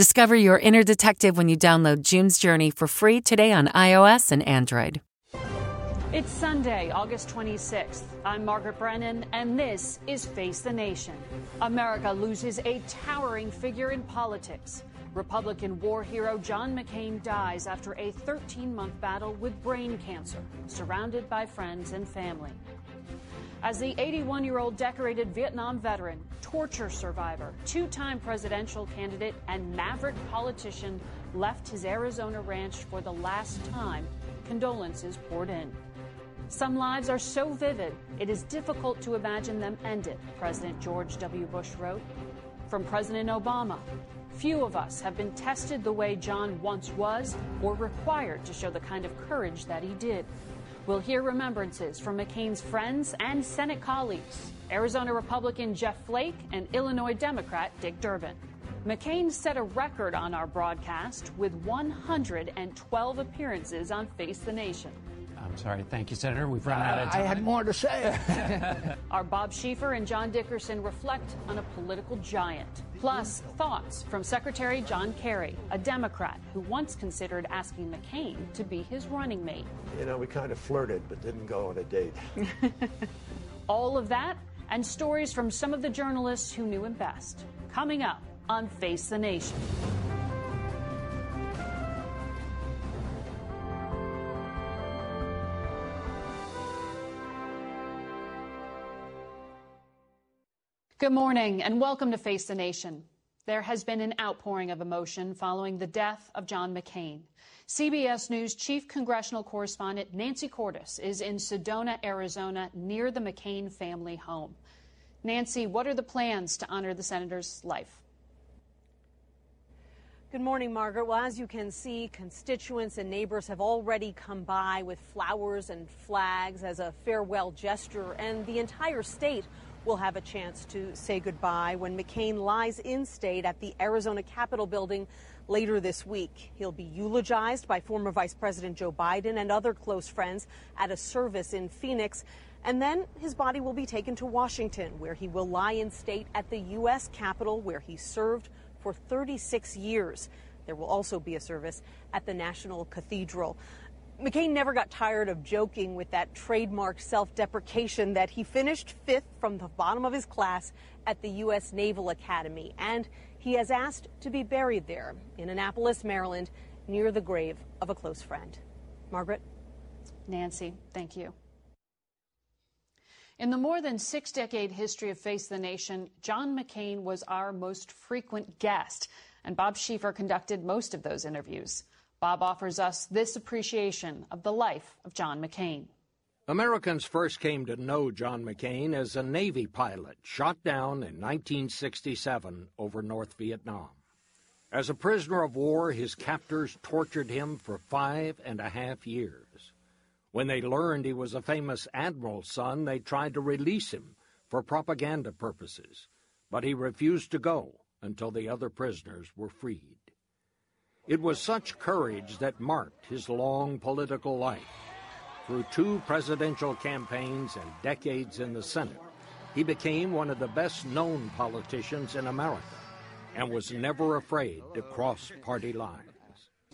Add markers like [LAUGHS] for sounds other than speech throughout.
Discover your inner detective when you download June's Journey for free today on iOS and Android. It's Sunday, August 26th. I'm Margaret Brennan, and this is Face the Nation. America loses a towering figure in politics. Republican war hero John McCain dies after a 13 month battle with brain cancer, surrounded by friends and family as the 81 year old decorated Vietnam veteran, torture survivor, two time presidential candidate, and maverick politician left his Arizona ranch for the last time, condolences poured in. Some lives are so vivid, it is difficult to imagine them ended, President George W. Bush wrote. From President Obama, few of us have been tested the way John once was or required to show the kind of courage that he did. We'll hear remembrances from McCain's friends and Senate colleagues Arizona Republican Jeff Flake and Illinois Democrat Dick Durbin. McCain set a record on our broadcast with 112 appearances on Face the Nation. I'm sorry. Thank you, Senator. We've run out of time. I had more to say. [LAUGHS] Our Bob Schieffer and John Dickerson reflect on a political giant. Plus, thoughts from Secretary John Kerry, a Democrat who once considered asking McCain to be his running mate. You know, we kind of flirted, but didn't go on a date. [LAUGHS] All of that and stories from some of the journalists who knew him best. Coming up on Face the Nation. Good morning and welcome to Face the Nation. There has been an outpouring of emotion following the death of John McCain. CBS News chief congressional correspondent Nancy Cordes is in Sedona, Arizona, near the McCain family home. Nancy, what are the plans to honor the senator's life? Good morning, Margaret. Well, as you can see, constituents and neighbors have already come by with flowers and flags as a farewell gesture, and the entire state will have a chance to say goodbye when McCain lies in state at the Arizona Capitol building later this week. He'll be eulogized by former Vice President Joe Biden and other close friends at a service in Phoenix. And then his body will be taken to Washington, where he will lie in state at the U.S. Capitol, where he served for 36 years. There will also be a service at the National Cathedral. McCain never got tired of joking with that trademark self deprecation that he finished fifth from the bottom of his class at the U.S. Naval Academy. And he has asked to be buried there in Annapolis, Maryland, near the grave of a close friend. Margaret? Nancy, thank you. In the more than six decade history of Face the Nation, John McCain was our most frequent guest, and Bob Schieffer conducted most of those interviews. Bob offers us this appreciation of the life of John McCain. Americans first came to know John McCain as a Navy pilot shot down in 1967 over North Vietnam. As a prisoner of war, his captors tortured him for five and a half years. When they learned he was a famous admiral's son, they tried to release him for propaganda purposes, but he refused to go until the other prisoners were freed. It was such courage that marked his long political life. Through two presidential campaigns and decades in the Senate, he became one of the best known politicians in America and was never afraid to cross party lines.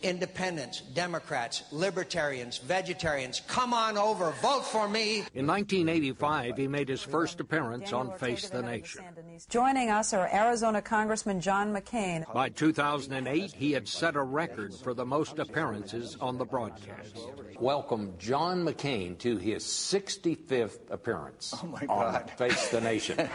Independents, Democrats, Libertarians, Vegetarians, come on over, vote for me. In 1985, he made his first appearance on Face the Nation. Joining us are Arizona Congressman John McCain. By 2008, he had set a record for the most appearances on the broadcast. Welcome John McCain to his 65th appearance oh my on Face the Nation. [LAUGHS]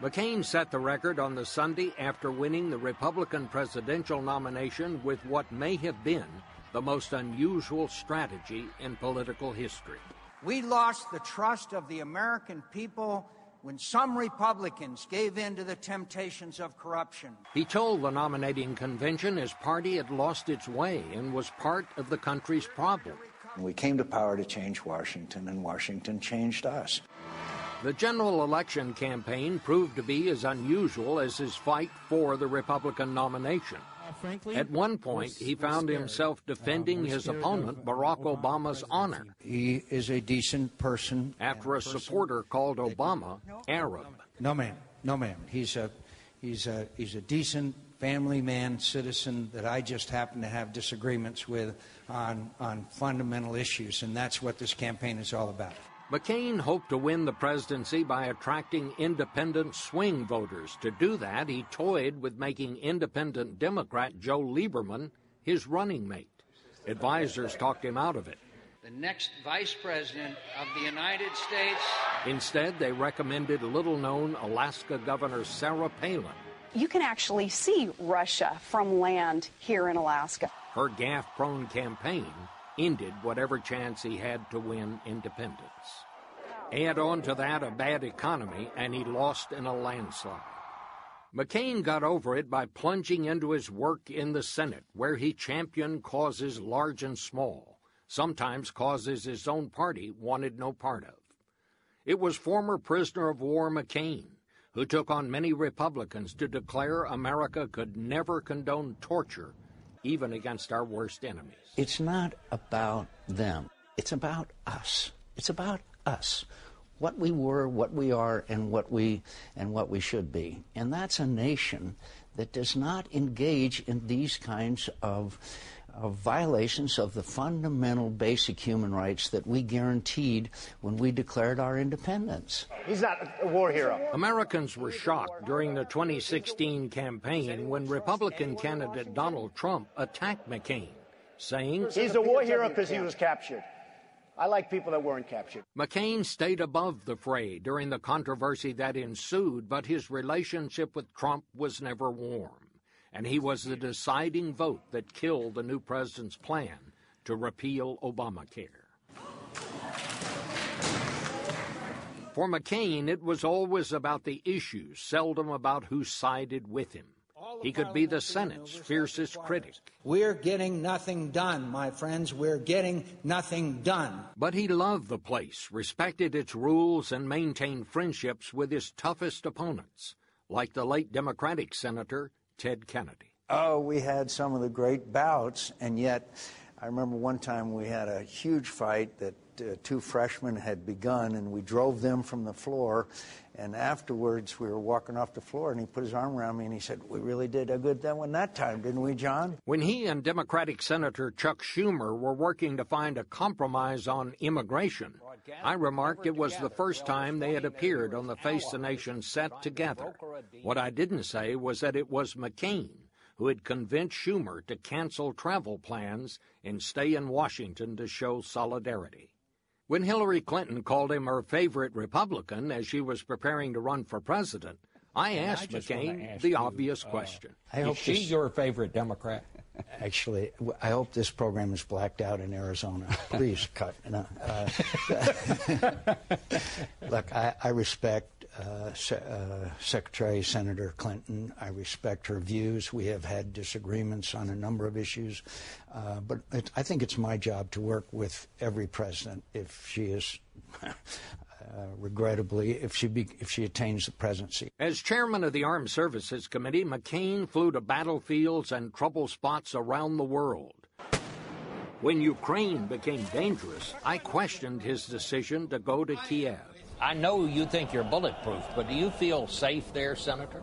McCain set the record on the Sunday after winning the Republican presidential nomination with what may have been the most unusual strategy in political history. We lost the trust of the American people when some Republicans gave in to the temptations of corruption. He told the nominating convention his party had lost its way and was part of the country's problem. We came to power to change Washington, and Washington changed us. The general election campaign proved to be as unusual as his fight for the Republican nomination. Frankly, At one point, he found himself defending his opponent, Barack Obama's honor, he is a decent person. after a supporter called Obama Arab. No, ma'am. No, ma'am. He's a, he's a, he's a decent family man, citizen that I just happen to have disagreements with on, on fundamental issues, and that's what this campaign is all about. McCain hoped to win the presidency by attracting independent swing voters. To do that, he toyed with making independent Democrat Joe Lieberman his running mate. Advisors talked him out of it. The next vice president of the United States. Instead, they recommended little known Alaska Governor Sarah Palin. You can actually see Russia from land here in Alaska. Her gaffe prone campaign ended whatever chance he had to win independents. Add on to that a bad economy, and he lost in a landslide. McCain got over it by plunging into his work in the Senate, where he championed causes large and small, sometimes causes his own party wanted no part of. It was former prisoner of war McCain who took on many Republicans to declare America could never condone torture, even against our worst enemies. It's not about them. It's about us. It's about us. What we were, what we are, and what we and what we should be. And that's a nation that does not engage in these kinds of, of violations of the fundamental basic human rights that we guaranteed when we declared our independence. He's not a war hero. Americans were shocked during the 2016 campaign when Republican candidate Donald Trump attacked McCain, saying, He's a war hero because he was captured. I like people that weren't captured. McCain stayed above the fray during the controversy that ensued, but his relationship with Trump was never warm, and he was the deciding vote that killed the new president's plan to repeal Obamacare. For McCain, it was always about the issues, seldom about who sided with him. He could be the Senate's fiercest critic. We're getting nothing done, my friends. We're getting nothing done. But he loved the place, respected its rules, and maintained friendships with his toughest opponents, like the late Democratic Senator Ted Kennedy. Oh, we had some of the great bouts, and yet I remember one time we had a huge fight that uh, two freshmen had begun, and we drove them from the floor. And afterwards, we were walking off the floor, and he put his arm around me and he said, We really did a good one that time, didn't we, John? When he and Democratic Senator Chuck Schumer were working to find a compromise on immigration, I remarked it was the first time they had appeared on the Face the Nation set together. What I didn't say was that it was McCain who had convinced Schumer to cancel travel plans and stay in Washington to show solidarity. When Hillary Clinton called him her favorite Republican as she was preparing to run for president, I asked I McCain ask the you, obvious uh, question. I hope Is she this- your favorite Democrat? Actually, I hope this program is blacked out in Arizona. [LAUGHS] Please cut. No, uh, [LAUGHS] look, I, I respect uh, Se- uh, Secretary Senator Clinton. I respect her views. We have had disagreements on a number of issues, uh, but it, I think it's my job to work with every president if she is. [LAUGHS] Uh, regrettably, if she be, if she attains the presidency, As chairman of the Armed Services Committee, McCain flew to battlefields and trouble spots around the world. When Ukraine became dangerous, I questioned his decision to go to Kiev. I know you think you're bulletproof, but do you feel safe there, Senator?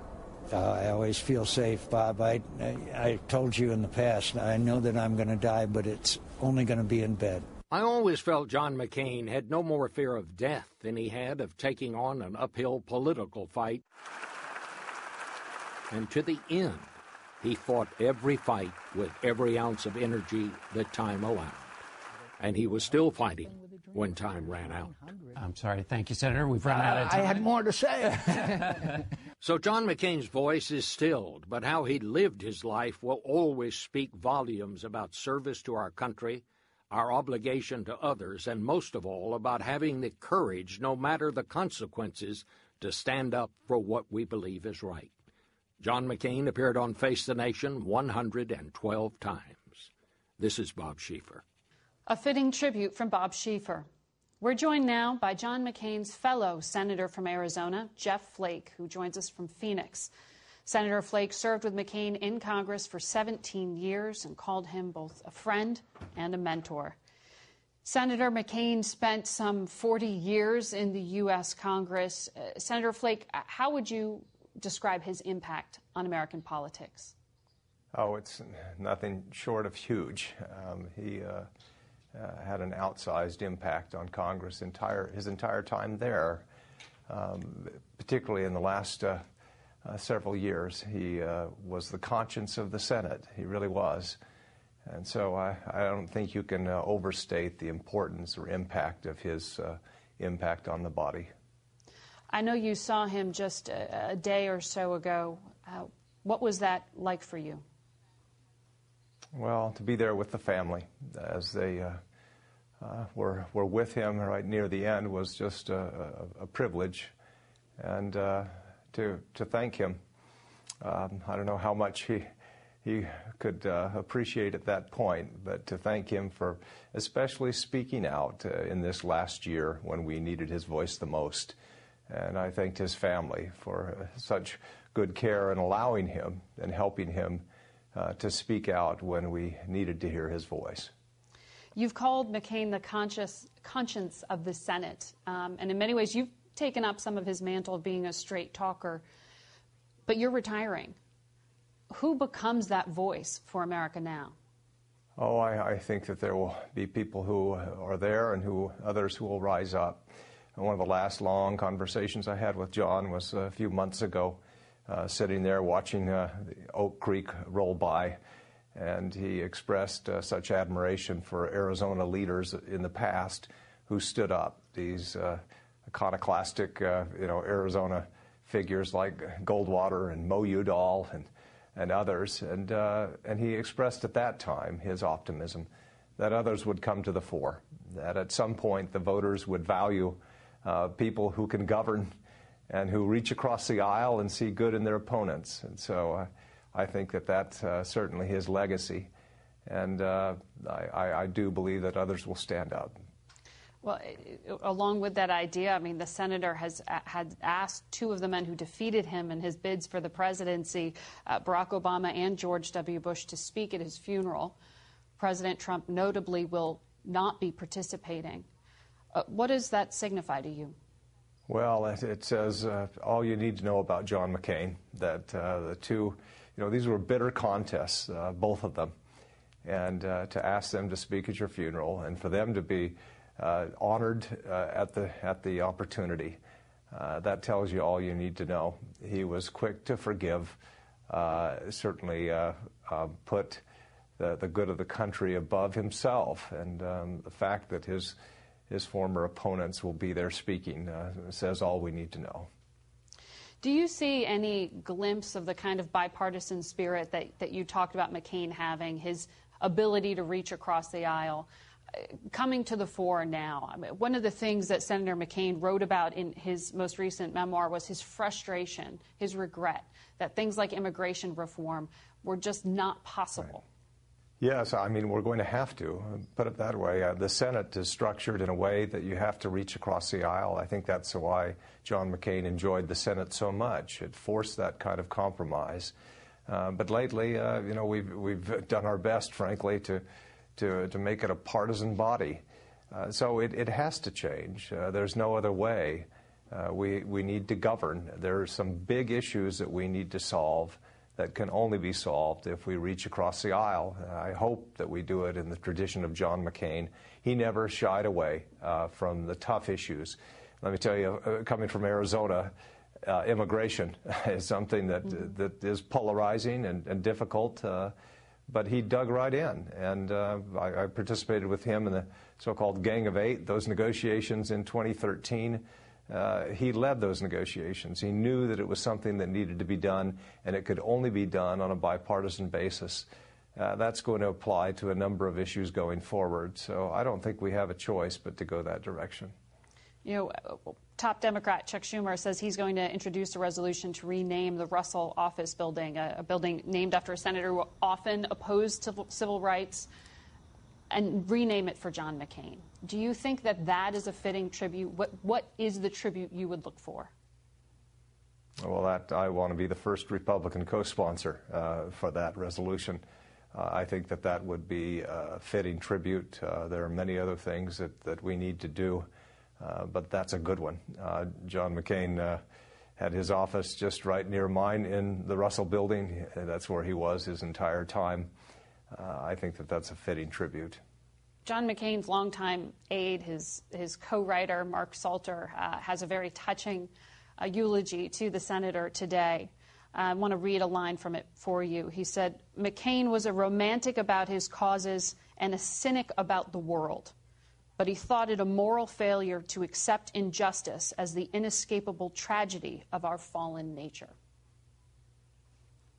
Uh, I always feel safe, Bob. I, I, I told you in the past, I know that I'm going to die, but it's only going to be in bed. I always felt John McCain had no more fear of death than he had of taking on an uphill political fight. And to the end, he fought every fight with every ounce of energy that time allowed. And he was still fighting when time ran out. I'm sorry. Thank you, Senator. We've run out of time. I had more to say. [LAUGHS] So John McCain's voice is stilled, but how he lived his life will always speak volumes about service to our country, our obligation to others, and most of all, about having the courage, no matter the consequences, to stand up for what we believe is right. John McCain appeared on Face the Nation 112 times. This is Bob Schieffer. A fitting tribute from Bob Schieffer. We're joined now by John McCain's fellow senator from Arizona, Jeff Flake, who joins us from Phoenix. Senator Flake served with McCain in Congress for 17 years and called him both a friend and a mentor. Senator McCain spent some 40 years in the U.S. Congress. Uh, Senator Flake, how would you describe his impact on American politics? Oh, it's nothing short of huge. Um, he uh, uh, had an outsized impact on Congress entire, his entire time there, um, particularly in the last uh, uh, several years. He uh, was the conscience of the Senate. He really was. And so I, I don't think you can uh, overstate the importance or impact of his impact on the body. I know you saw him just a, a day or so ago. what was that like for you? Well, to be there with the family as they uh, uh, were, were with him right near the end was just a, a, a privilege. And uh, to, to thank him, um, I don't know how much he, he could uh, appreciate at that point, but to thank him for especially speaking out uh, in this last year when we needed his voice the most. And I thanked his family for uh, such good care and allowing him and helping him uh, to speak out when we needed to hear his voice. You've called McCain the conscious, conscience of the Senate, um, and in many ways, you've taken up some of his mantle of being a straight talker, but you're retiring. Who becomes that voice for America now? Oh, I, I, think that there will be people who are there and who others who will rise up. And one of the last long conversations I had with John was a few months ago sitting there watching uh, Oak Creek roll by. And he expressed uh, such admiration for Arizona leaders in the past who stood up, these uh, iconoclastic, uh, you know, Arizona figures like Goldwater and Mo Udall and, and others. And, uh, and he expressed at that time his optimism that others would come to the fore, that at some point the voters would value people who can govern and who reach across the aisle and see good in their opponents. And so uh, I think that that's uh, certainly his legacy. And uh, I, I, do believe that others will stand up. Well, along with that idea, I mean, the senator has had asked two of the men who defeated him in his bids for the presidency, uh, Barack Obama and George W. Bush, to speak at his funeral. President Trump notably will not be participating. Uh, what does that signify to you? Well, it, says uh, all you need to know about John McCain. That uh, the two, you know, these were bitter contests, uh, both of them, and uh, to ask them to speak at your funeral and for them to be uh, honored uh, at the at the opportunity, that tells you all you need to know. He was quick to forgive, certainly put the, the good of the country above himself, and um, the fact that his his former opponents will be there speaking uh, says all we need to know. Do you see any glimpse of the kind of bipartisan spirit that, that you talked about McCain having, his ability to reach across the aisle? Uh, coming to the fore now. I mean, one of the things that Senator McCain wrote about in his most recent memoir was his frustration, his regret that things like immigration reform were just not possible. Right. Yes, I mean, we're going to have to. Put it that way. Uh, the Senate is structured in a way that you have to reach across the aisle. I think that's why John McCain enjoyed the Senate so much. It forced that kind of compromise. Uh, but lately, uh, you know, we've, we've done our best, frankly, to, to, to make it a partisan body. Uh, so it, it has to change. Uh, there's no other way. Uh, we, we need to govern. There are some big issues that we need to solve that can only be solved if we reach across the aisle. I hope that we do it in the tradition of John McCain. He never shied away uh, from the tough issues. Let me tell you, uh, coming from Arizona, uh, immigration [LAUGHS] is something that, mm-hmm. that is polarizing and, and difficult, uh, but he dug right in. And uh, I, I participated with him in the so called Gang of Eight, those negotiations in 2013. Uh, he led those negotiations. He knew that it was something that needed to be done, and it could only be done on a bipartisan basis. uh, that's going to apply to a number of issues going forward. So I don't think we have a choice but to go that direction. You know, top Democrat Chuck Schumer says he's going to introduce a resolution to rename the Russell Office Building, a, a building named after a senator who often opposed civil rights, and rename it for John McCain. Do you think that that is a fitting tribute? What, what is the tribute you would look for? Well, that I want to be the first Republican co-sponsor uh, for that resolution. Uh, I think that that would be a fitting tribute. Uh, there are many other things that, that we need to do, uh, but that's a good one. Uh, John McCain uh, had his office just right near mine in the Russell building. That's where he was his entire time. Uh, I think that that's a fitting tribute. John McCain's longtime aide, his, his co-writer, Mark Salter, uh, has a very touching a eulogy to the senator today. I want to read a line from it for you. He said, McCain was a romantic about his causes and a cynic about the world, but he thought it a moral failure to accept injustice as the inescapable tragedy of our fallen nature.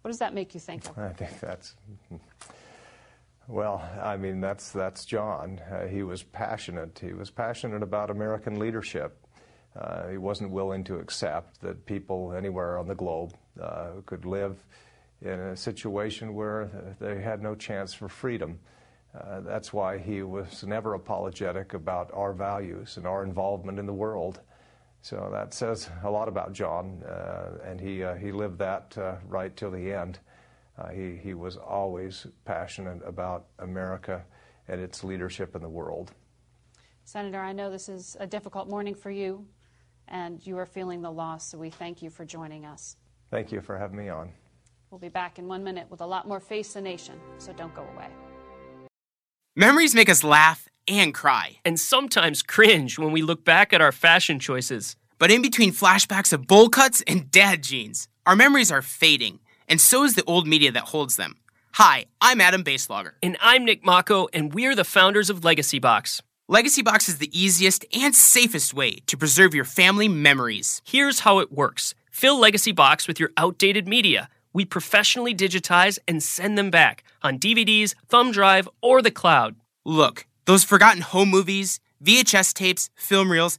What does that make you think of? I think that's. Well, I mean, that's, that's John. Uh, he was passionate. He was passionate about American leadership. Uh, he wasn't willing to accept that people anywhere on the globe uh, could live in a situation where they had no chance for freedom. Uh, that's why he was never apologetic about our values and our involvement in the world. So that says a lot about John, uh, and he, uh, he lived that right till the end. Uh, he, he was always passionate about America and its leadership in the world. Senator, I know this is a difficult morning for you and you are feeling the loss, so we thank you for joining us. Thank you for having me on. We'll be back in one minute with a lot more Face the Nation, so don't go away. Memories make us laugh and cry. And sometimes cringe when we look back at our fashion choices. But in between flashbacks of bowl cuts and dad jeans, our memories are fading, and so is the old media that holds them. Hi, I'm Adam Baselogger. And I'm Nick Mako, and we're the founders of Legacy Box. Legacy Box is the easiest and safest way to preserve your family memories. Here's how it works fill Legacy Box with your outdated media. We professionally digitize and send them back on DVDs, thumb drive, or the cloud. Look, those forgotten home movies, VHS tapes, film reels,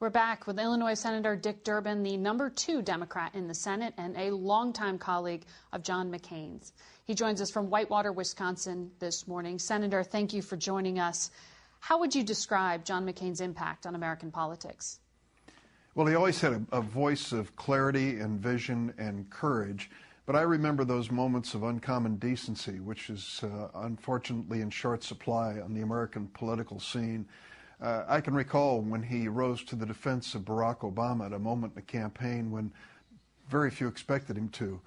We're back with Illinois Senator Dick Durbin, the number two Democrat in the Senate and a longtime colleague of John McCain's. He joins us from Whitewater, Wisconsin this morning. Senator, thank you for joining us. How would you describe John McCain's impact on American politics? Well, he always had a, a, voice of clarity and vision and courage. But I remember those moments of uncommon decency, which is uh, unfortunately in short supply on the American political scene. Uh, I can recall when he rose to the defense of Barack Obama at a moment in the campaign when very few expected him to.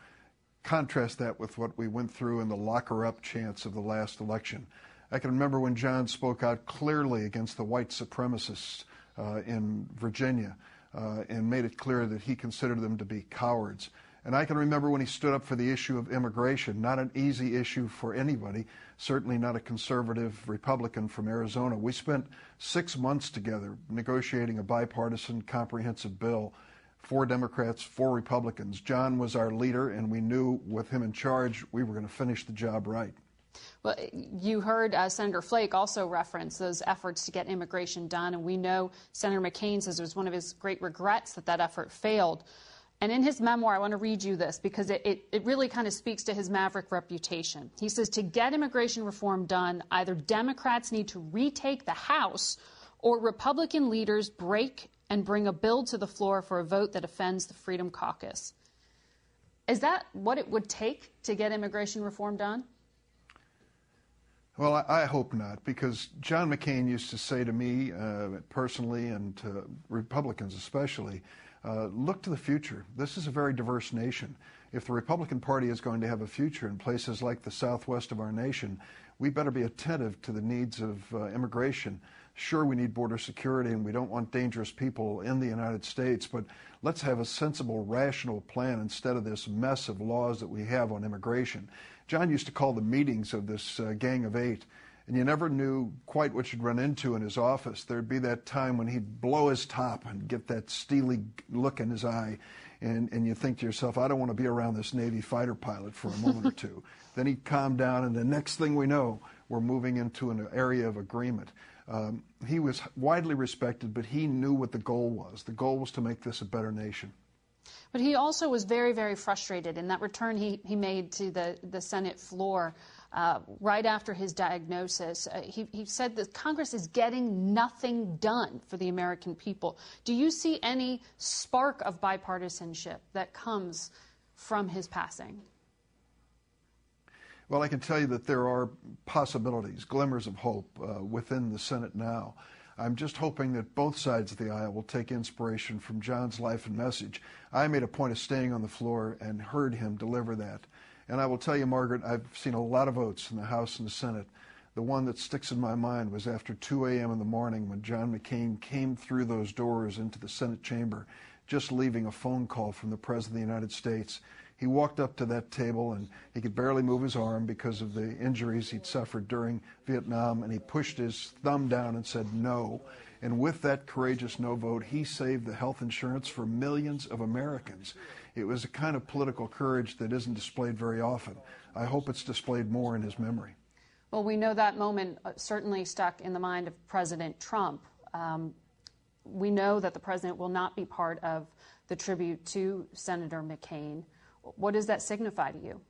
Contrast that with what we went through in the locker up chance of the last election. I can remember when John spoke out clearly against the white supremacists uh, in Virginia uh, and made it clear that he considered them to be cowards. And I can remember when he stood up for the issue of immigration, not an easy issue for anybody, certainly not a conservative Republican from Arizona. We spent six months together negotiating a bipartisan comprehensive bill. Four Democrats, four Republicans. John was our leader, and we knew with him in charge, we were going to finish the job right. Well, you heard uh, Senator Flake also reference those efforts to get immigration done, and we know Senator McCain says it was one of his great regrets that that effort failed. And in his memoir, I want to read you this because it, it, it really kind of speaks to his maverick reputation. He says to get immigration reform done, either Democrats need to retake the House or Republican leaders break and bring a bill to the floor for a vote that offends the Freedom Caucus. Is that what it would take to get immigration reform done? Well, I, I, hope not, because John McCain used to say to me uh, personally and to Republicans especially, uh, look to the future. This is a very diverse nation. If the Republican Party is going to have a future in places like the southwest of our nation, we better be attentive to the needs of uh, immigration. Sure, we need border security and we don't want dangerous people in the United States, but let's have a sensible, rational plan instead of this mess of laws that we have on immigration. John used to call the meetings of this uh, gang of eight, and you never knew quite what you'd run into in his office. There'd be that time when he'd blow his top and get that steely look in his eye, and, and you think to yourself, I don't want to be around this Navy fighter pilot for a moment or two. [LAUGHS] Then he'd calm down, and the next thing we know, we're moving into an area of agreement. Um, he was widely respected, but he knew what the goal was. The goal was to make this a better nation. But he also was very, very frustrated in that return he, he made to the, the Senate floor uh, right after his diagnosis. Uh, he, he said that Congress is getting nothing done for the American people. Do you see any spark of bipartisanship that comes from his passing? Well, I can tell you that there are possibilities, glimmers of hope uh, within the Senate now. I'm just hoping that both sides of the aisle will take inspiration from John's life and message. I made a point of staying on the floor and heard him deliver that. And I will tell you, Margaret, I've seen a lot of votes in the House and the Senate. The one that sticks in my mind was after 2 a.m. in the morning when John McCain came through those doors into the Senate chamber, just leaving a phone call from the President of the United States he walked up to that table and he could barely move his arm because of the injuries he'd suffered during Vietnam, and he pushed his thumb down and said no. And with that courageous no vote, he saved the health insurance for millions of Americans. It was a kind of political courage that isn't displayed very often. I hope it's displayed more in his memory. Well, we know that moment uh, certainly stuck in the mind of President Trump. Um, we know that the president will not be part of the tribute to Senator McCain. What does that signify to you?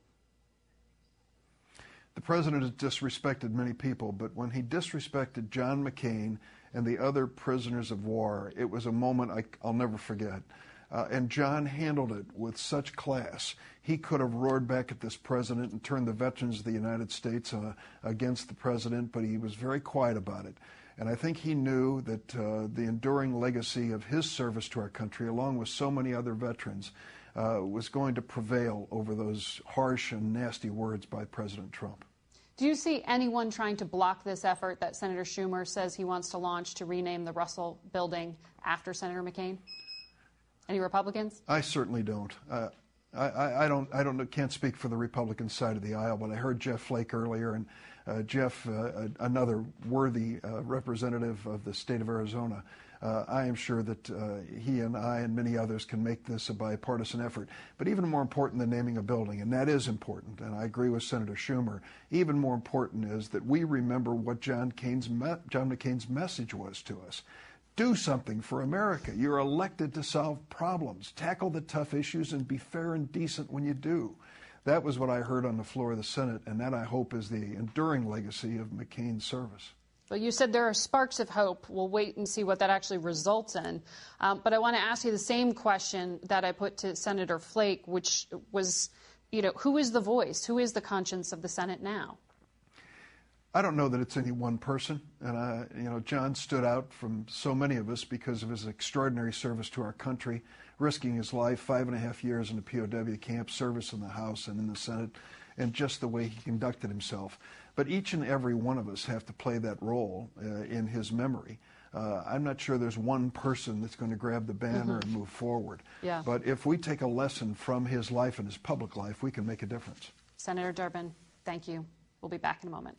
The president has disrespected many people, but when he disrespected John McCain and the other prisoners of war, it was a moment I, will never forget. Uh, and John handled it with such class. He could have roared back at this president and turned the veterans of the United States uh, against the president, but he was very quiet about it. And I think he knew that uh, the enduring legacy of his service to our country, along with so many other veterans, uh, was going to prevail over those harsh and nasty words by President Trump. Do you see anyone trying to block this effort that Senator Schumer says he wants to launch to rename the Russell Building after Senator McCain? Any Republicans? I certainly don't. Uh, I, I, don't. I don't. Can't speak for the Republican side of the aisle, but I heard Jeff Flake earlier, and uh, Jeff, uh, another worthy uh, representative of the state of Arizona, uh, I am sure that uh, he and I and many others can make this a bipartisan effort. But even more important than naming a building, and that is important, and I agree with Senator Schumer, even more important is that we remember what John, me- John McCain's message was to us. Do something for America. You're elected to solve problems, tackle the tough issues, and be fair and decent when you do. That was what I heard on the floor of the Senate, and that I hope is the enduring legacy of McCain's service. Well, you said there are sparks of hope. We'll wait and see what that actually results in. Um, but I want to ask you the same question that I put to Senator Flake, which was, you know, who is the voice? Who is the conscience of the Senate now? I don't know that it's any one person. And, I, you know, John stood out from so many of us because of his extraordinary service to our country, risking his life five and a half years in the POW camp, service in the House and in the Senate, and just the way he conducted himself. But each and every one of us have to play that role uh, in his memory. Uh, I'm not sure there's one person that's going to grab the banner mm-hmm. and move forward. Yeah. But if we take a lesson from his life and his public life, we can make a difference. Senator Durbin, thank you. We'll be back in a moment.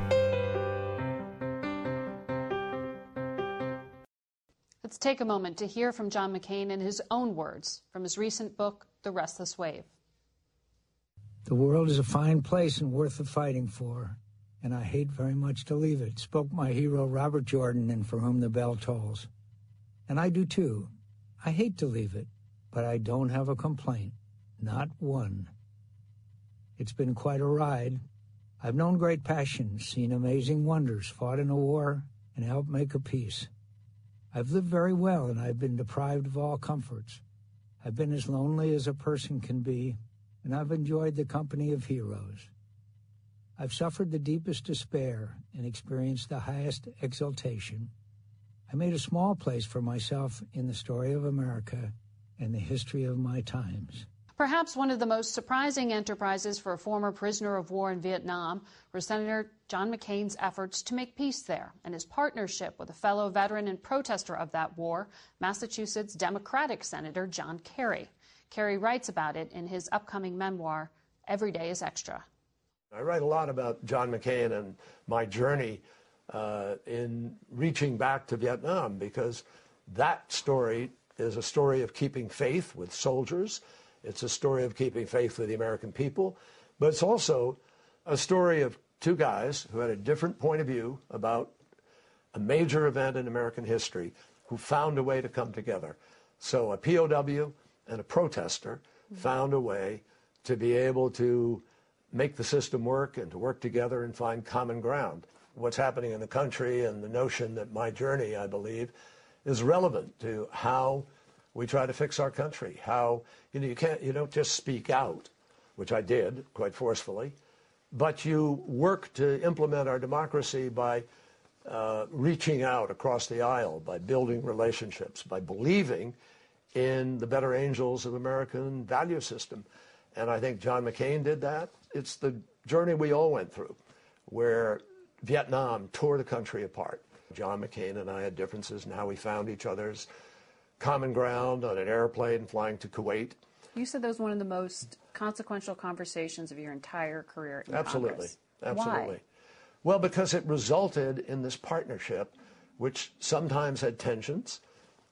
take a moment to hear from John McCain in his own words from his recent book, The Restless Wave. The world is a fine place and worth the fighting for, and I hate very much to leave it, spoke my hero Robert Jordan and For Whom the Bell Tolls. And I do too. I hate to leave it, but I don't have a complaint. Not one. It's been quite a ride. I've known great passions, seen amazing wonders, fought in a war, and helped make a peace. I've lived very well, and I've been deprived of all comforts. I've been as lonely as a person can be, and I've enjoyed the company of heroes. I've suffered the deepest despair and experienced the highest exultation. I made a small place for myself in the story of America and the history of my times. Perhaps one of the most surprising enterprises for a former prisoner of war in Vietnam were Senator John McCain's efforts to make peace there and his partnership with a fellow veteran and protester of that war, Massachusetts Democratic Senator John Kerry. Kerry writes about it in his upcoming memoir, Every Day is Extra. I write a lot about John McCain and my journey uh, in reaching back to Vietnam because that story is a story of keeping faith with soldiers it's a story of keeping faith with the American people, but it's also a story of two guys who had a different point of view about a major event in American history who found a way to come together. So a POW and a protester found a way to be able to make the system work and to work together and find common ground. What's happening in the country and the notion that my journey, I believe, is relevant to how we try to fix our country. How you know you can't you don't just speak out, which I did quite forcefully, but you work to implement our democracy by uh, reaching out across the aisle, by building relationships, by believing in the better angels of American value system. And I think John McCain did that. It's the journey we all went through, where Vietnam tore the country apart. John McCain and I had differences in how we found each other's common ground on an airplane flying to Kuwait. You said that was one of the most consequential conversations of your entire career Absolutely. Congress. Absolutely. Why? Well, because it resulted in this partnership, which sometimes had tensions,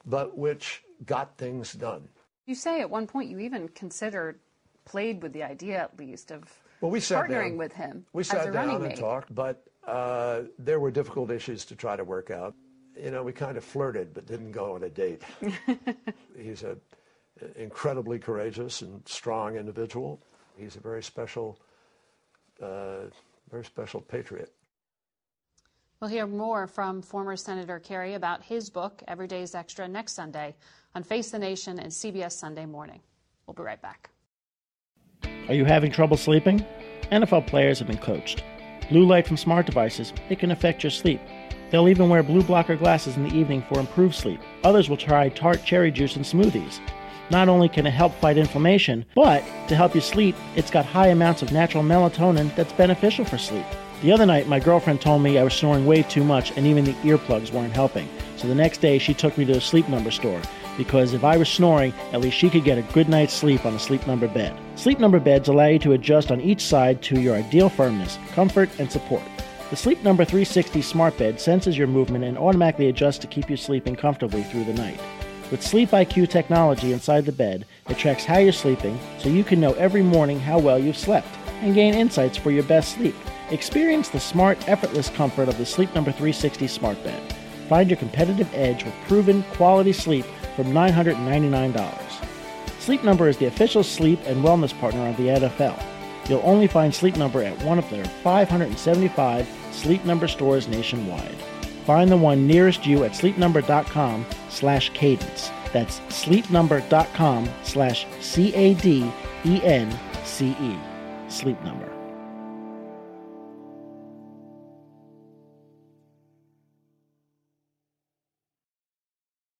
but which got things done. You say at one point you even considered, played with the idea at least, of well, we sat partnering down, with him. We sat down and mate. talked, but uh, there were difficult issues to try to work out you know, we kind of flirted but didn't go on a date. [LAUGHS] He's an incredibly courageous and strong individual. He's a very special, uh, very special patriot. We'll hear more from former Senator Kerry about his book, Every Day's Extra, next Sunday on Face the Nation and CBS Sunday Morning. We'll be right back. Are you having trouble sleeping? NFL players have been coached. Blue light from smart devices, it can affect your sleep. They'll even wear blue blocker glasses in the evening for improved sleep. Others will try tart cherry juice and smoothies. Not only can it help fight inflammation, but to help you sleep, it's got high amounts of natural melatonin that's beneficial for sleep. The other night, my girlfriend told me I was snoring way too much and even the earplugs weren't helping. So the next day, she took me to a sleep number store because if I was snoring, at least she could get a good night's sleep on a sleep number bed. Sleep number beds allow you to adjust on each side to your ideal firmness, comfort, and support. The Sleep Number 360 smart bed senses your movement and automatically adjusts to keep you sleeping comfortably through the night. With Sleep IQ technology inside the bed, it tracks how you're sleeping so you can know every morning how well you've slept and gain insights for your best sleep. Experience the smart, effortless comfort of the Sleep Number 360 smart bed. Find your competitive edge with proven quality sleep from $999. Sleep Number is the official sleep and wellness partner of the NFL. You'll only find Sleep Number at one of their 575 Sleep Number stores nationwide. Find the one nearest you at sleepnumber.com slash cadence. That's sleepnumber.com slash C-A-D-E-N-C-E. Sleep Number.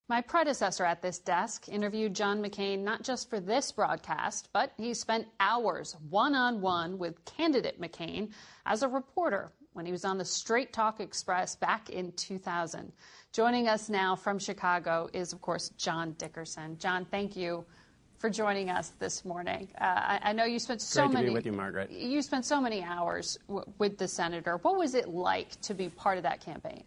My predecessor at this desk interviewed John McCain not just for this broadcast, but he spent hours one on one with candidate McCain as a reporter when he was on the Straight Talk Express back in 2000. Joining us now from Chicago is, of course, John Dickerson. John, thank you for joining us this morning. Uh, I, I, know you spent so Great many. To be with you, Margaret. You spent so many hours w- with the senator. What was it like to be part of that campaign?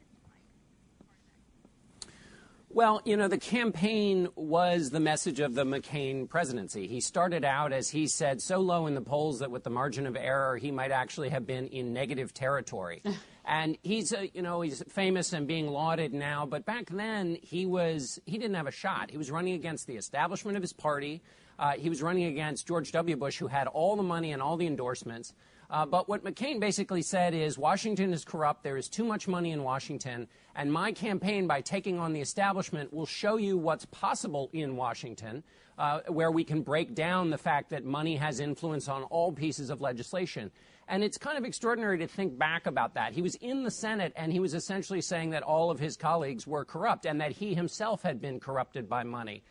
Well, you know, the campaign was the message of the McCain presidency. He started out, as he said, so low in the polls that with the margin of error, he might actually have been in negative territory. [LAUGHS] and he's, uh, you know, he's famous and being lauded now, but back then he was, he didn't have a shot. He was running against the establishment of his party. Uh, he was running against George W. Bush, who had all the money and all the endorsements. Uh, but what McCain basically said is Washington is corrupt. There is too much money in Washington. And my campaign, by taking on the establishment, will show you what's possible in Washington, uh, where we can break down the fact that money has influence on all pieces of legislation. And it's kind of extraordinary to think back about that. He was in the Senate and he was essentially saying that all of his colleagues were corrupt and that he himself had been corrupted by money.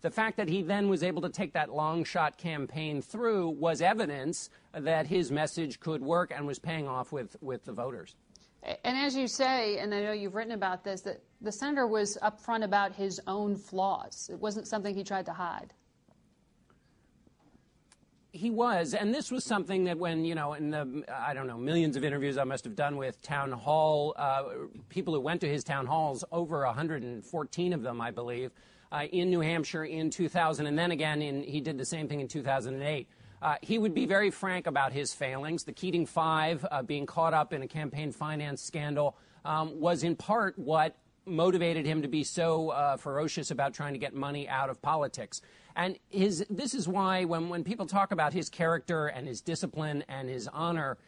The fact that he then was able to take that long shot campaign through was evidence that his message could work and was paying off with, with the voters. And as you say, and I know you've written about this, that the senator was upfront about his own flaws. It wasn't something he tried to hide. He was, and this was something that when, you know, in the, I don't know, millions of interviews I must have done with town hall, uh, people who went to his town halls, over 114 of them, I believe, in New Hampshire in 2000, and then again, in, he did the same thing in 2008. Uh, he would be very frank about his failings. The Keating Five, uh, being caught up in a campaign finance scandal, um, was in part what motivated him to be so uh, ferocious about trying to get money out of politics. And his, this is why, when, when people talk about his character and his discipline and his honor,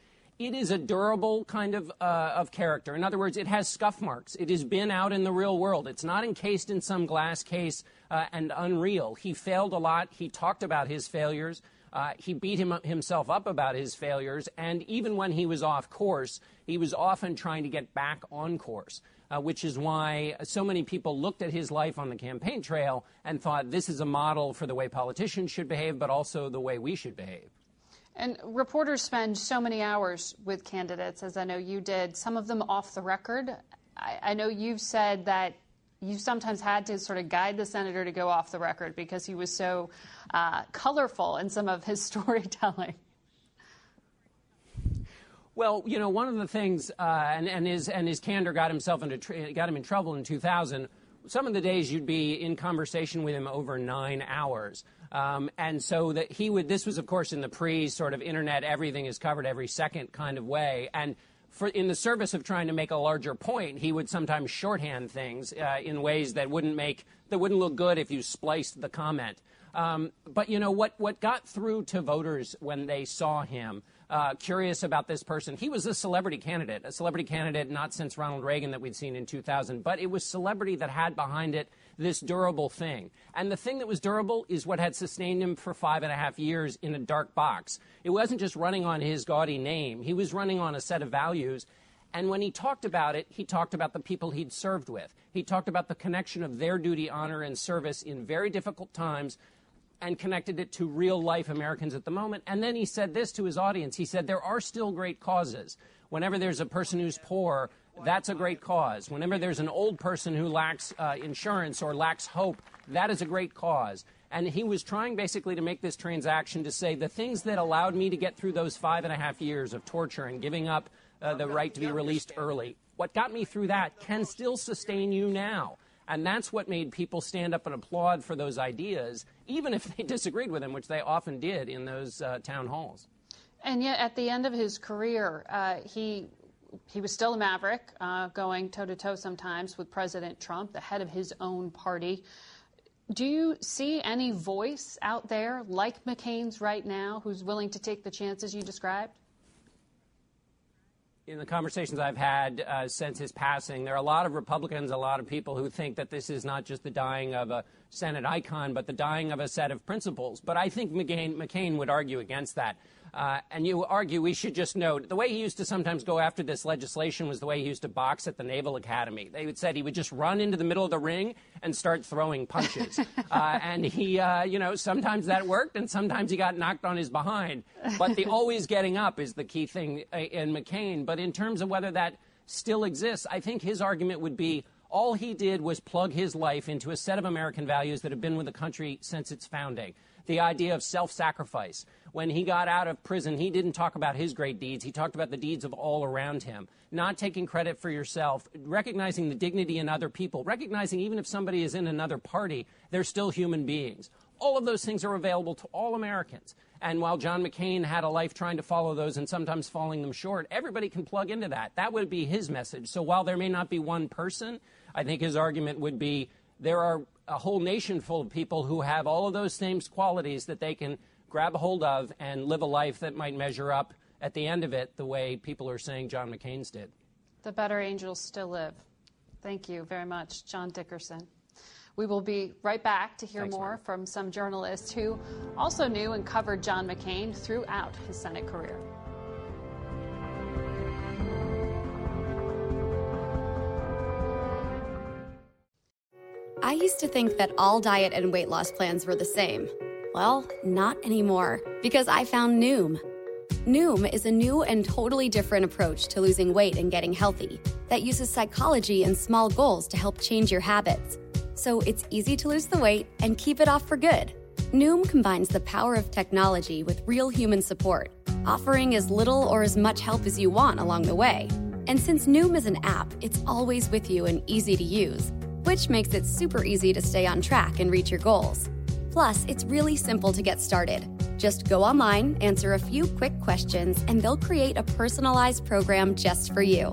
it is a durable kind of, uh, of character. In other words, it has scuff marks. It has been out in the real world. It's not encased in some glass case uh, and unreal. He failed a lot. He talked about his failures. Uh, he beat him, himself up about his failures. And even when he was off course, he was often trying to get back on course. Uh, which is why so many people looked at his life on the campaign trail and thought this is a model for the way politicians should behave, but also the way we should behave. And reporters spend so many hours with candidates, as I know you did, some of them off the record. I, I know you've said that you sometimes had to sort of guide the senator to go off the record because he was so uh, colorful in some of his [LAUGHS] storytelling. Well, you know, one of the things, uh, and, and, his and his candor got himself into tr- got him in trouble in 2000. Some of the days you'd be in conversation with him over nine hours. Um, and so that he would, this was, of course, in the pre sort of internet, everything is covered every second kind of way. And for, in the service of trying to make a larger point, he would sometimes shorthand things uh, in ways that wouldn't make, that wouldn't look good if you spliced the comment. Um, but you know what? What got through to voters when they saw him uh, curious about this person. He was a celebrity candidate, a celebrity candidate not since Ronald Reagan that we'd seen in 2000, but it was celebrity that had behind it this durable thing. And the thing that was durable is what had sustained him for five and a half years in a dark box. It wasn't just running on his gaudy name, he was running on a set of values. And when he talked about it, he talked about the people he'd served with. He talked about the connection of their duty, honor, and service in very difficult times and connected it to real life Americans at the moment. And then he said this to his audience. He said, There are still great causes. Whenever there's a person who's poor, that's a great cause. Whenever there's an old person who lacks uh, insurance or lacks hope, that is a great cause. And he was trying basically to make this transaction to say the things that allowed me to get through those five and a half years of torture and giving up uh, the right to be released early, what got me through that can still sustain you now. And that's what made people stand up and applaud for those ideas, even if they [LAUGHS] disagreed with him, which they often did in those uh, town halls. And yet, at the end of his career, uh, he he was still a maverick, uh, going toe to toe sometimes with President Trump, the head of his own party. Do you see any voice out there like McCain's right now who's willing to take the chances you described? in the conversations I've had uh, since his passing, there are a lot of Republicans, a lot of people who think that this is not just the dying of a Senate icon, but the dying of a set of principles. But I think McCain, McCain would argue against that. Uh, and you argue we should just note the way he used to sometimes go after this legislation was the way he used to box at the Naval Academy. They would said he would just run into the middle of the ring and start throwing punches. [LAUGHS] uh, and he, uh, you know, sometimes that worked and sometimes he got knocked on his behind. But the [LAUGHS] always getting up is the key thing uh, in McCain. But in terms of whether that still exists, I think his argument would be All he did was plug his life into a set of American values that have been with the country since its founding. The idea of self sacrifice. When he got out of prison, he didn't talk about his great deeds. He talked about the deeds of all around him. Not taking credit for yourself, recognizing the dignity in other people, recognizing even if somebody is in another party, they're still human beings. All of those things are available to all Americans. And while John McCain had a life trying to follow those and sometimes falling them short, everybody can plug into that. That would be his message. So while there may not be one person, I think his argument would be there are a whole nation full of people who have all of those same qualities that they can grab a hold of and live a life that might measure up at the end of it the way people are saying John McCain's did. The better angels still live. Thank you very much, John Dickerson. We will be right back to hear Thanks, more Mary. from some journalists who also knew and covered John McCain throughout his Senate career. I used to think that all diet and weight loss plans were the same. Well, not anymore, because I found Noom. Noom is a new and totally different approach to losing weight and getting healthy that uses psychology and small goals to help change your habits. So it's easy to lose the weight and keep it off for good. Noom combines the power of technology with real human support, offering as little or as much help as you want along the way. And since Noom is an app, it's always with you and easy to use, which makes it super easy to stay on track and reach your goals. Plus, it's really simple to get started. Just go online, answer a few quick questions, and they'll create a personalized program just for you.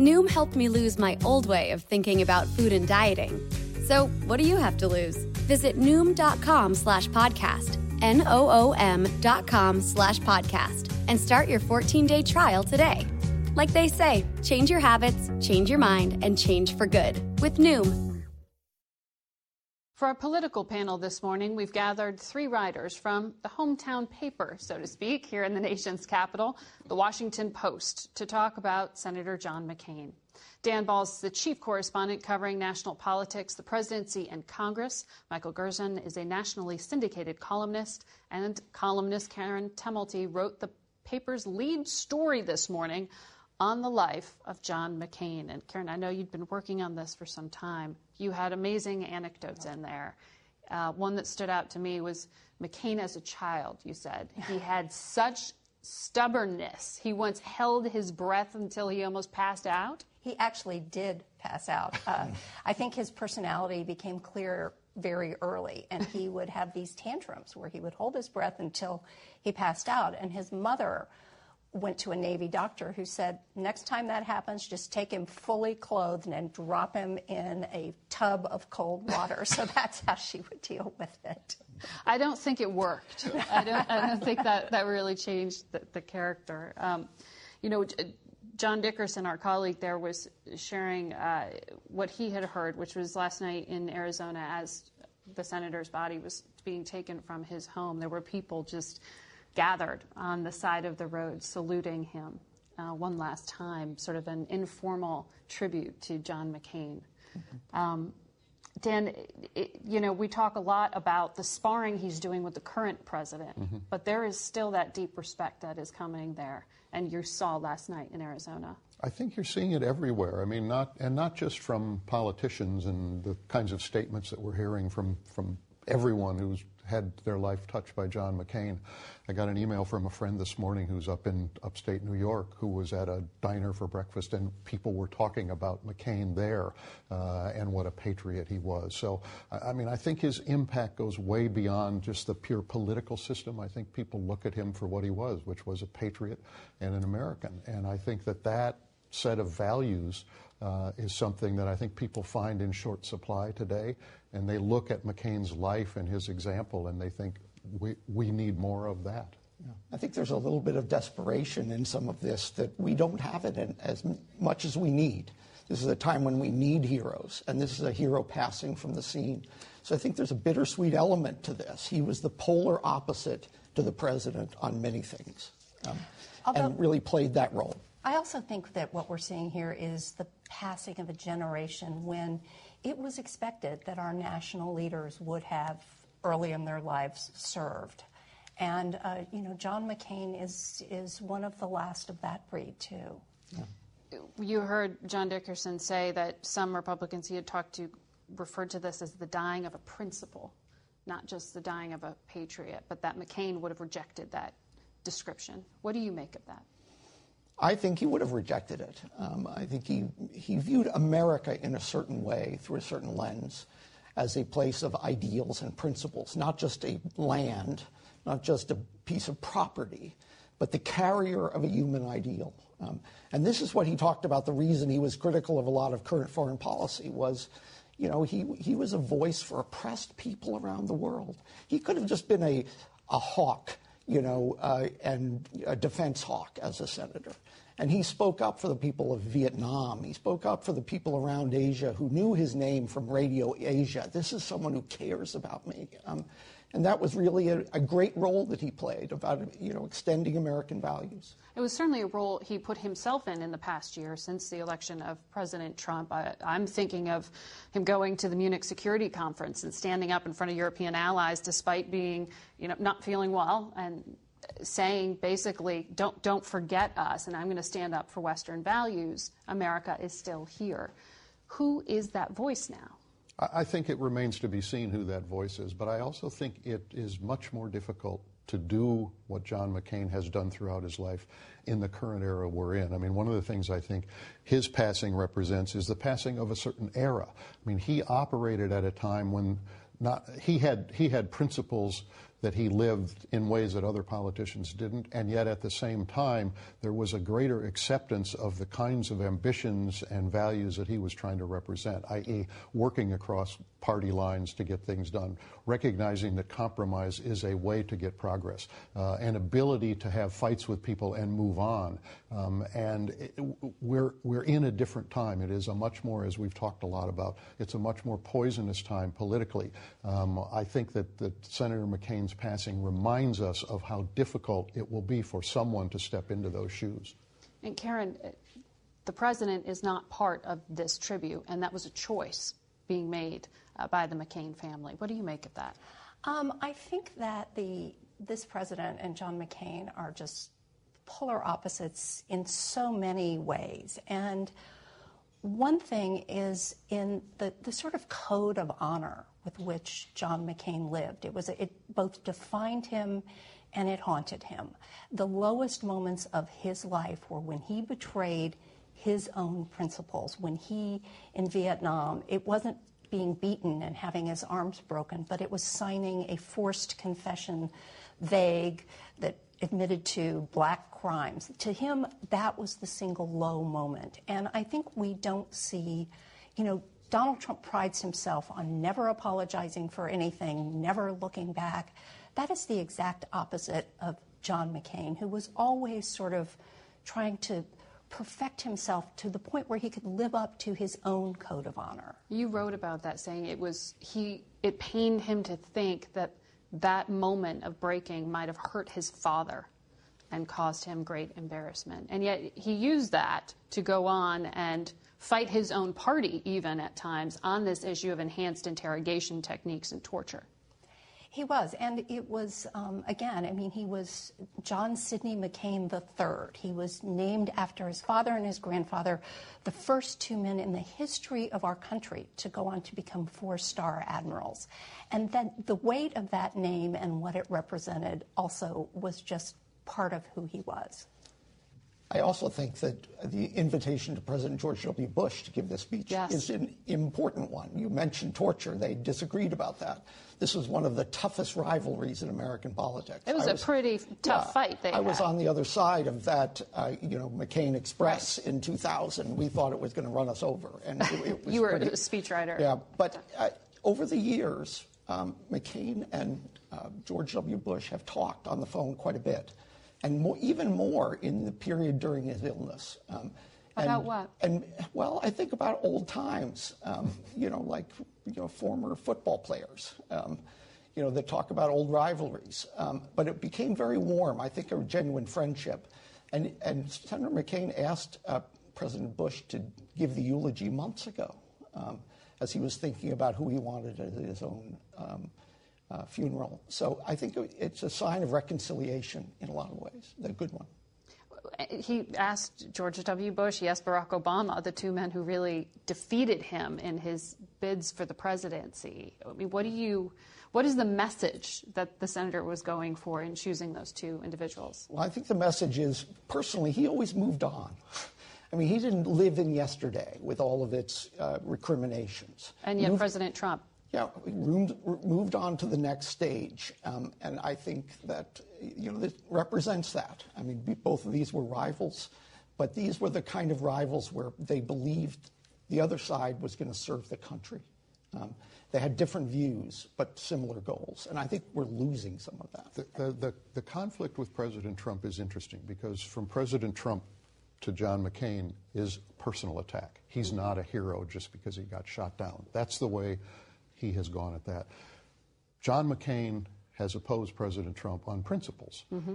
Noom helped me lose my old way of thinking about food and dieting. So, what do you have to lose? Visit Noom.com slash podcast, N O O M dot com slash podcast, and start your 14 day trial today. Like they say, change your habits, change your mind, and change for good with Noom. For our political panel this morning, we've gathered three writers from the hometown paper, so to speak, here in the nation's capital, the Washington Post, to talk about Senator John McCain. Dan Balz is the chief correspondent covering national politics, the presidency, and Congress. Michael Gerson is a nationally syndicated columnist, and columnist Karen Tumulty wrote the paper's lead story this morning on the life of John McCain. And Karen, I know you've been working on this for some time. You had amazing anecdotes in there. Uh, one that stood out to me was McCain as a child, you said. He had such stubbornness. He once held his breath until he almost passed out. He actually did pass out. Uh, [LAUGHS] I think his personality became clear very early, and he would have these tantrums where he would hold his breath until he passed out. And his mother went to a Navy doctor who said, next time that happens, just take him fully clothed and drop him in a tub of cold water. [LAUGHS] so that's how she would deal with it. I don't think it worked. I don't, I don't think that, that really changed the, the character. Um, you know, John Dickerson, our colleague there, was sharing uh, what he had heard, which was last night in Arizona as the senator's body was being taken from his home. There were people just gathered on the side of the road saluting him uh, one last time, sort of an informal tribute to John McCain. Mm-hmm. Um, Dan, it, you know, we talk a lot about the sparring he's doing with the current president, mm-hmm. but there is still that deep respect that is coming there, and you saw last night in Arizona. I think you're seeing it everywhere. I mean, not and not just from politicians and the kinds of statements that we're hearing from from everyone who's had their life touched by John McCain. I got an email from a friend this morning who's up in upstate New York who was at a diner for breakfast and people were talking about McCain there uh, and what a patriot he was. So, I mean, I think his impact goes way beyond just the pure political system. I think people look at him for what he was, which was a patriot and an American. And I think that that set of values uh, is something that I think people find in short supply today. And they look at McCain's life and his example and they think, we, we need more of that. Yeah. I think there's a little bit of desperation in some of this that we don't have it in as much as we need. This is a time when we need heroes, and this is a hero passing from the scene. So I think there's a bittersweet element to this. He was the polar opposite to the president on many things um, Although, and really played that role. I also think that what we're seeing here is the passing of a generation when it was expected that our national leaders would have early in their lives served. And, uh, you know, John McCain is, is one of the last of that breed, too. Yeah. You heard John Dickerson say that some Republicans he had talked to referred to this as the dying of a principle, not just the dying of a patriot, but that McCain would have rejected that description. What do you make of that? I think he would have rejected it. Um, I think he, he viewed America in a certain way, through a certain lens, as a place of ideals and principles, not just a land, not just a piece of property, but the carrier of a human ideal. Um, and this is what he talked about. The reason he was critical of a lot of current foreign policy was, you know, he, he was a voice for oppressed people around the world. He could have just been a, a hawk, you know, uh, and a defense hawk as a senator. And he spoke up for the people of Vietnam. He spoke up for the people around Asia who knew his name from Radio Asia. This is someone who cares about me. Um, and that was really a, a, great role that he played about you know extending American values. It was certainly a role he put himself in in the past year since the election of President Trump. I, I'm thinking of him going to the Munich Security Conference and standing up in front of European allies despite being you know not feeling well and saying basically don't don't forget us and I'm going to stand up for Western values. America is still here. Who is that voice now? I think it remains to be seen who that voice is, but I also think it is much more difficult to do what John McCain has done throughout his life in the current era we're in. I mean, one of the things I think his passing represents is the passing of a certain era. I mean, he operated at a time when not he had he had principles that he lived in ways that other politicians didn't, and yet at the same time, there was a greater acceptance of the kinds of ambitions and values that he was trying to represent, i.e., working across party lines to get things done, recognizing that compromise is a way to get progress, uh, an ability to have fights with people and move on. Um, and it, we're, we're in a different time. It is a much more, as we've talked a lot about, it's a much more poisonous time politically. Um, I think that, that Senator McCain's passing reminds us of how difficult it will be for someone to step into those shoes. And Karen, the president is not part of this tribute, and that was a choice being made uh, by the McCain family. What do you make of that? Um, I think that the this president and John McCain are just polar opposites in so many ways, and one thing is in the, the sort of code of honor with which John McCain lived. It was it both defined him and it haunted him. The lowest moments of his life were when he betrayed his own principles. When he in Vietnam, it wasn't being beaten and having his arms broken, but it was signing a forced confession, vague, that admitted to black crimes. To him, that was the single low moment. And I think we don't see, you know, Donald Trump prides himself on never apologizing for anything, never looking back. That is the exact opposite of John McCain, who was always sort of trying to perfect himself to the point where he could live up to his own code of honor. You wrote about that saying it was he it pained him to think that that moment of breaking might have hurt his father and caused him great embarrassment. And yet he used that to go on and fight his own party, even at times, on this issue of enhanced interrogation techniques and torture. He was, and it was um, again. I mean, he was John Sidney McCain III. He was named after his father and his grandfather, the first two men in the history of our country to go on to become four-star admirals, and that the weight of that name and what it represented also was just part of who he was. I also think that the invitation to President George W. Bush to give this speech yes. is an important one. You mentioned torture. They disagreed about that. This was one of the toughest rivalries in American politics. It was, was a pretty tough yeah, fight. I had. was on the other side of that, uh, you know, McCain Express right. in 2000. We thought it was going to run us over. And it, it [LAUGHS] you were pretty, a speechwriter. Yeah, but uh, over the years, um, McCain and uh, George W. Bush have talked on the phone quite a bit and more, even more in the period during his illness. Um, about and, what? And well, I think about old times. Um, you know, like you know, former football players. Um, you know, that talk about old rivalries. Um, but it became very warm. I think a genuine friendship. And and Senator McCain asked uh, President Bush to give the eulogy months ago, um, as he was thinking about who he wanted as his own um, uh, funeral. So I think it's a sign of reconciliation in a lot of ways, a good one. he asked George W. Bush, he asked Barack Obama, the two men who really defeated him in his bids for the presidency. I mean, what do you, what is the message that the senator was going for in choosing those two individuals? Well, I think the message is personally, he always moved on. [LAUGHS] I mean, he didn't live in yesterday with all of its uh, recriminations. And yet, moved, President Trump. Yeah, moved, moved on to the next stage. Um, and I think that, you know, this represents that. I mean, both of these were rivals, but these were the kind of rivals where they believed the other side was going to serve the country. Um, they had different views, but similar goals. And I think we're losing some of that. The, the, the, the conflict with President Trump is interesting because from President Trump to John McCain is personal attack. He's not a hero just because he got shot down. That's the way he has gone at that. John McCain has opposed President Trump on principles. Mm-hmm.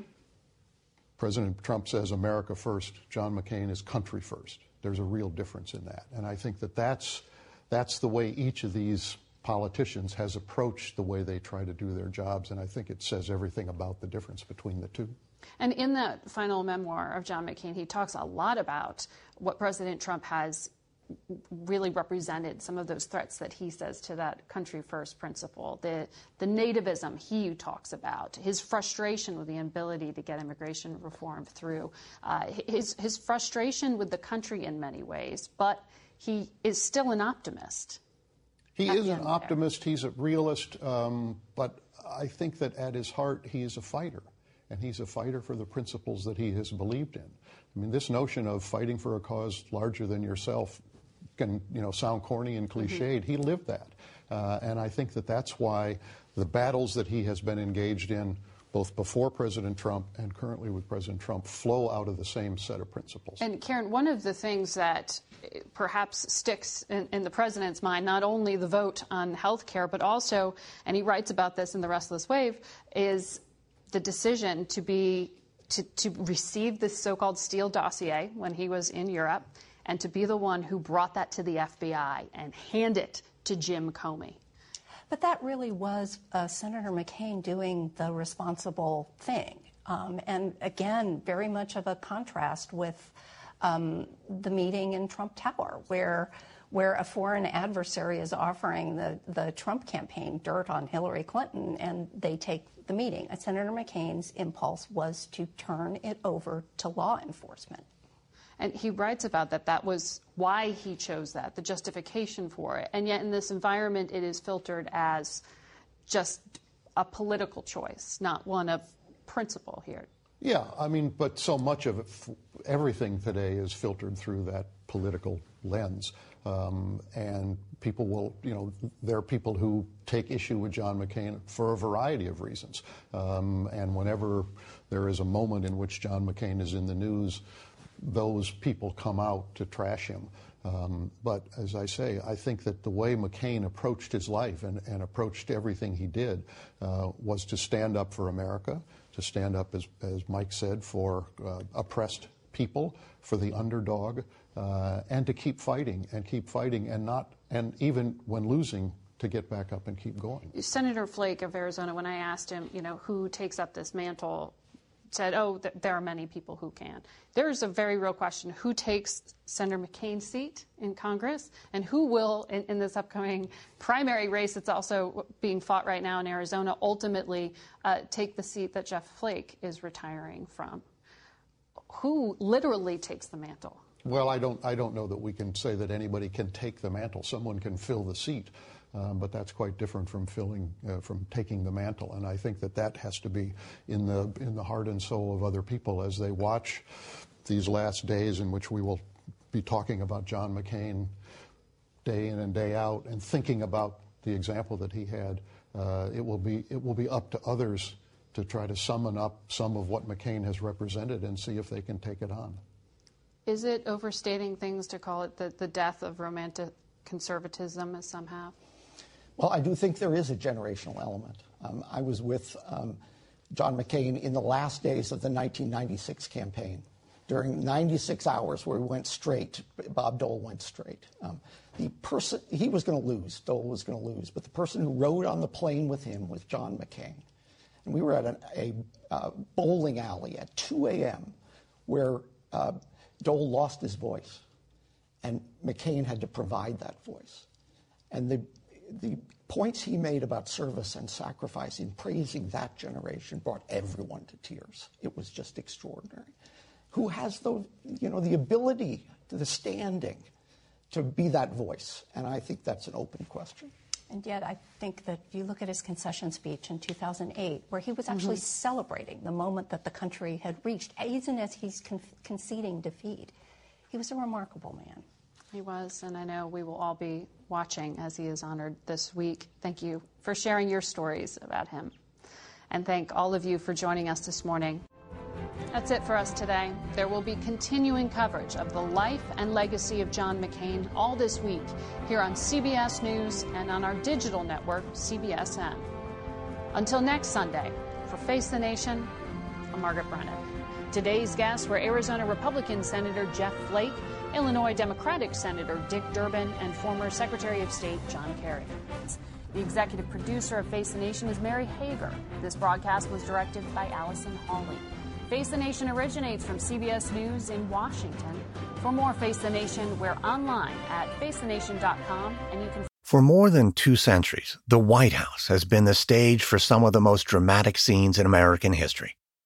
President Trump says America first. John McCain is country first. There's a real difference in that. And I think that that's, that's the way each of these politicians has approached the way they try to do their jobs. And I think it says everything about the difference between the two. And in that final memoir of John McCain, he talks a lot about what President Trump has really represented some of those threats that he says to that country first principle. The, the nativism he talks about, his frustration with the inability to get immigration reform through, uh, his, his frustration with the country in many ways, but he is still an optimist. He is an optimist, there. he's a realist, um, but I think that at his heart, he is a fighter and he's a fighter for the principles that he has believed in. I mean, this notion of fighting for a cause larger than yourself can, you know, sound corny and mm-hmm. cliched. Mm-hmm. He lived that, uh, and I think that that's why the battles that he has been engaged in, both before President Trump and currently with President Trump, flow out of the same set of principles. And Karen, one of the things that perhaps sticks in, in, the president's mind, not only the vote on health care, but also, and he writes about this in The Restless Wave, is the decision to be to, to receive this so-called Steele dossier when he was in Europe, and to be the one who brought that to the FBI and hand it to Jim Comey. But that really was uh, Senator McCain doing the responsible thing. Um, and again, very much of a contrast with um, the meeting in Trump Tower, where where a foreign adversary is offering the, the Trump campaign dirt on Hillary Clinton and they take the meeting. Senator McCain's impulse was to turn it over to law enforcement. And he writes about that. That was why he chose that, the justification for it. And yet, in this environment, it is filtered as just a political choice, not one of principle here. Yeah, I mean, but so much of it, everything today is filtered through that political lens. Um, and people will, you know, there are people who take issue with John McCain for a variety of reasons. Um, and whenever there is a moment in which John McCain is in the news, those people come out to trash him. Um, but as I say, I think that the way McCain approached his life and, and approached everything he did uh, was to stand up for America, to stand up, as, as Mike said, for uh, oppressed people, for the underdog, uh, and to keep fighting and keep fighting and not, and even when losing, to get back up and keep going. Senator Flake of Arizona, when I asked him, you know, who takes up this mantle, said, oh, th- there are many people who can. There's a very real question who takes Senator McCain's seat in Congress and who will, in, in this upcoming primary race that's also being fought right now in Arizona, ultimately uh, take the seat that Jeff Flake is retiring from? Who literally takes the mantle? Well, I don't, I don't know that we can say that anybody can take the mantle. Someone can fill the seat, um, but that's quite different from filling, uh, from taking the mantle. And I think that that has to be in the in the heart and soul of other people as they watch these last days in which we will be talking about John McCain day in and day out and thinking about the example that he had. Uh, it will be it will be up to others to try to summon up some of what McCain has represented and see if they can take it on. Is it overstating things to call it the, the death of romantic conservatism, as some have? Well, I do think there is a generational element. Um, I was with um, John McCain in the last days of the 1996 campaign. During 96 hours where we went straight, Bob Dole went straight. Um, the person, he was going to lose, Dole was going to lose, but the person who rode on the plane with him was John McCain. And we were at an, a uh, bowling alley at 2 a.m where uh, Dole lost his voice, and McCain had to provide that voice. And the, the points he made about service and sacrifice in praising that generation brought everyone to tears. It was just extraordinary. Who has the, you know, the ability, the standing to be that voice? And I think that's an open question. And yet, I think that if you look at his concession speech in 2008, where he was actually mm-hmm. celebrating the moment that the country had reached, even as he's con- conceding defeat, he was a remarkable man. He was, and I know we will all be watching as he is honored this week. Thank you for sharing your stories about him. And thank all of you for joining us this morning. That's it for us today. There will be continuing coverage of the life and legacy of John McCain all this week here on CBS News and on our digital network, CBSN. Until next Sunday, for Face the Nation, I'm Margaret Brennan. Today's guests were Arizona Republican Senator Jeff Flake, Illinois Democratic Senator Dick Durbin, and former Secretary of State John Kerry. The executive producer of Face the Nation is Mary Hager. This broadcast was directed by Allison Hawley. Face the Nation originates from CBS News in Washington. For more Face the Nation, we're online at facethenation.com and you can. For more than two centuries, the White House has been the stage for some of the most dramatic scenes in American history.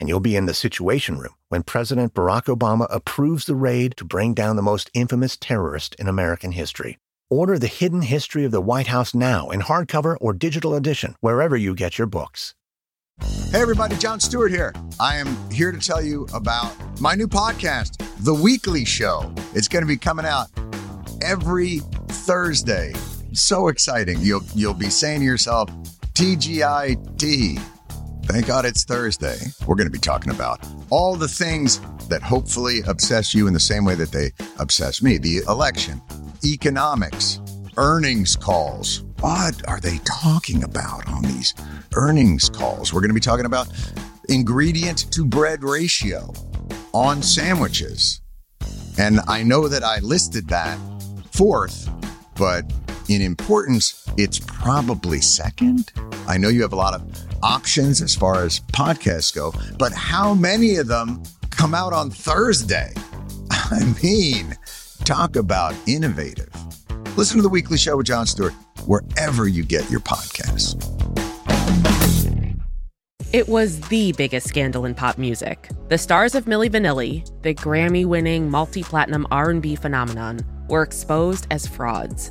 And you'll be in the Situation Room when President Barack Obama approves the raid to bring down the most infamous terrorist in American history. Order The Hidden History of the White House now in hardcover or digital edition, wherever you get your books. Hey, everybody, Jon Stewart here. I am here to tell you about my new podcast, The Weekly Show. It's going to be coming out every Thursday. So exciting. You'll, you'll be saying to yourself, TGIT. Thank God it's Thursday. We're going to be talking about all the things that hopefully obsess you in the same way that they obsess me the election, economics, earnings calls. What are they talking about on these earnings calls? We're going to be talking about ingredient to bread ratio on sandwiches. And I know that I listed that fourth, but in importance, it's probably second. I know you have a lot of options as far as podcasts go, but how many of them come out on Thursday? [LAUGHS] I mean, talk about innovative. Listen to the weekly show with Jon Stewart wherever you get your podcasts. It was the biggest scandal in pop music. The stars of Milli Vanilli, the Grammy-winning multi-platinum R&B phenomenon, were exposed as frauds.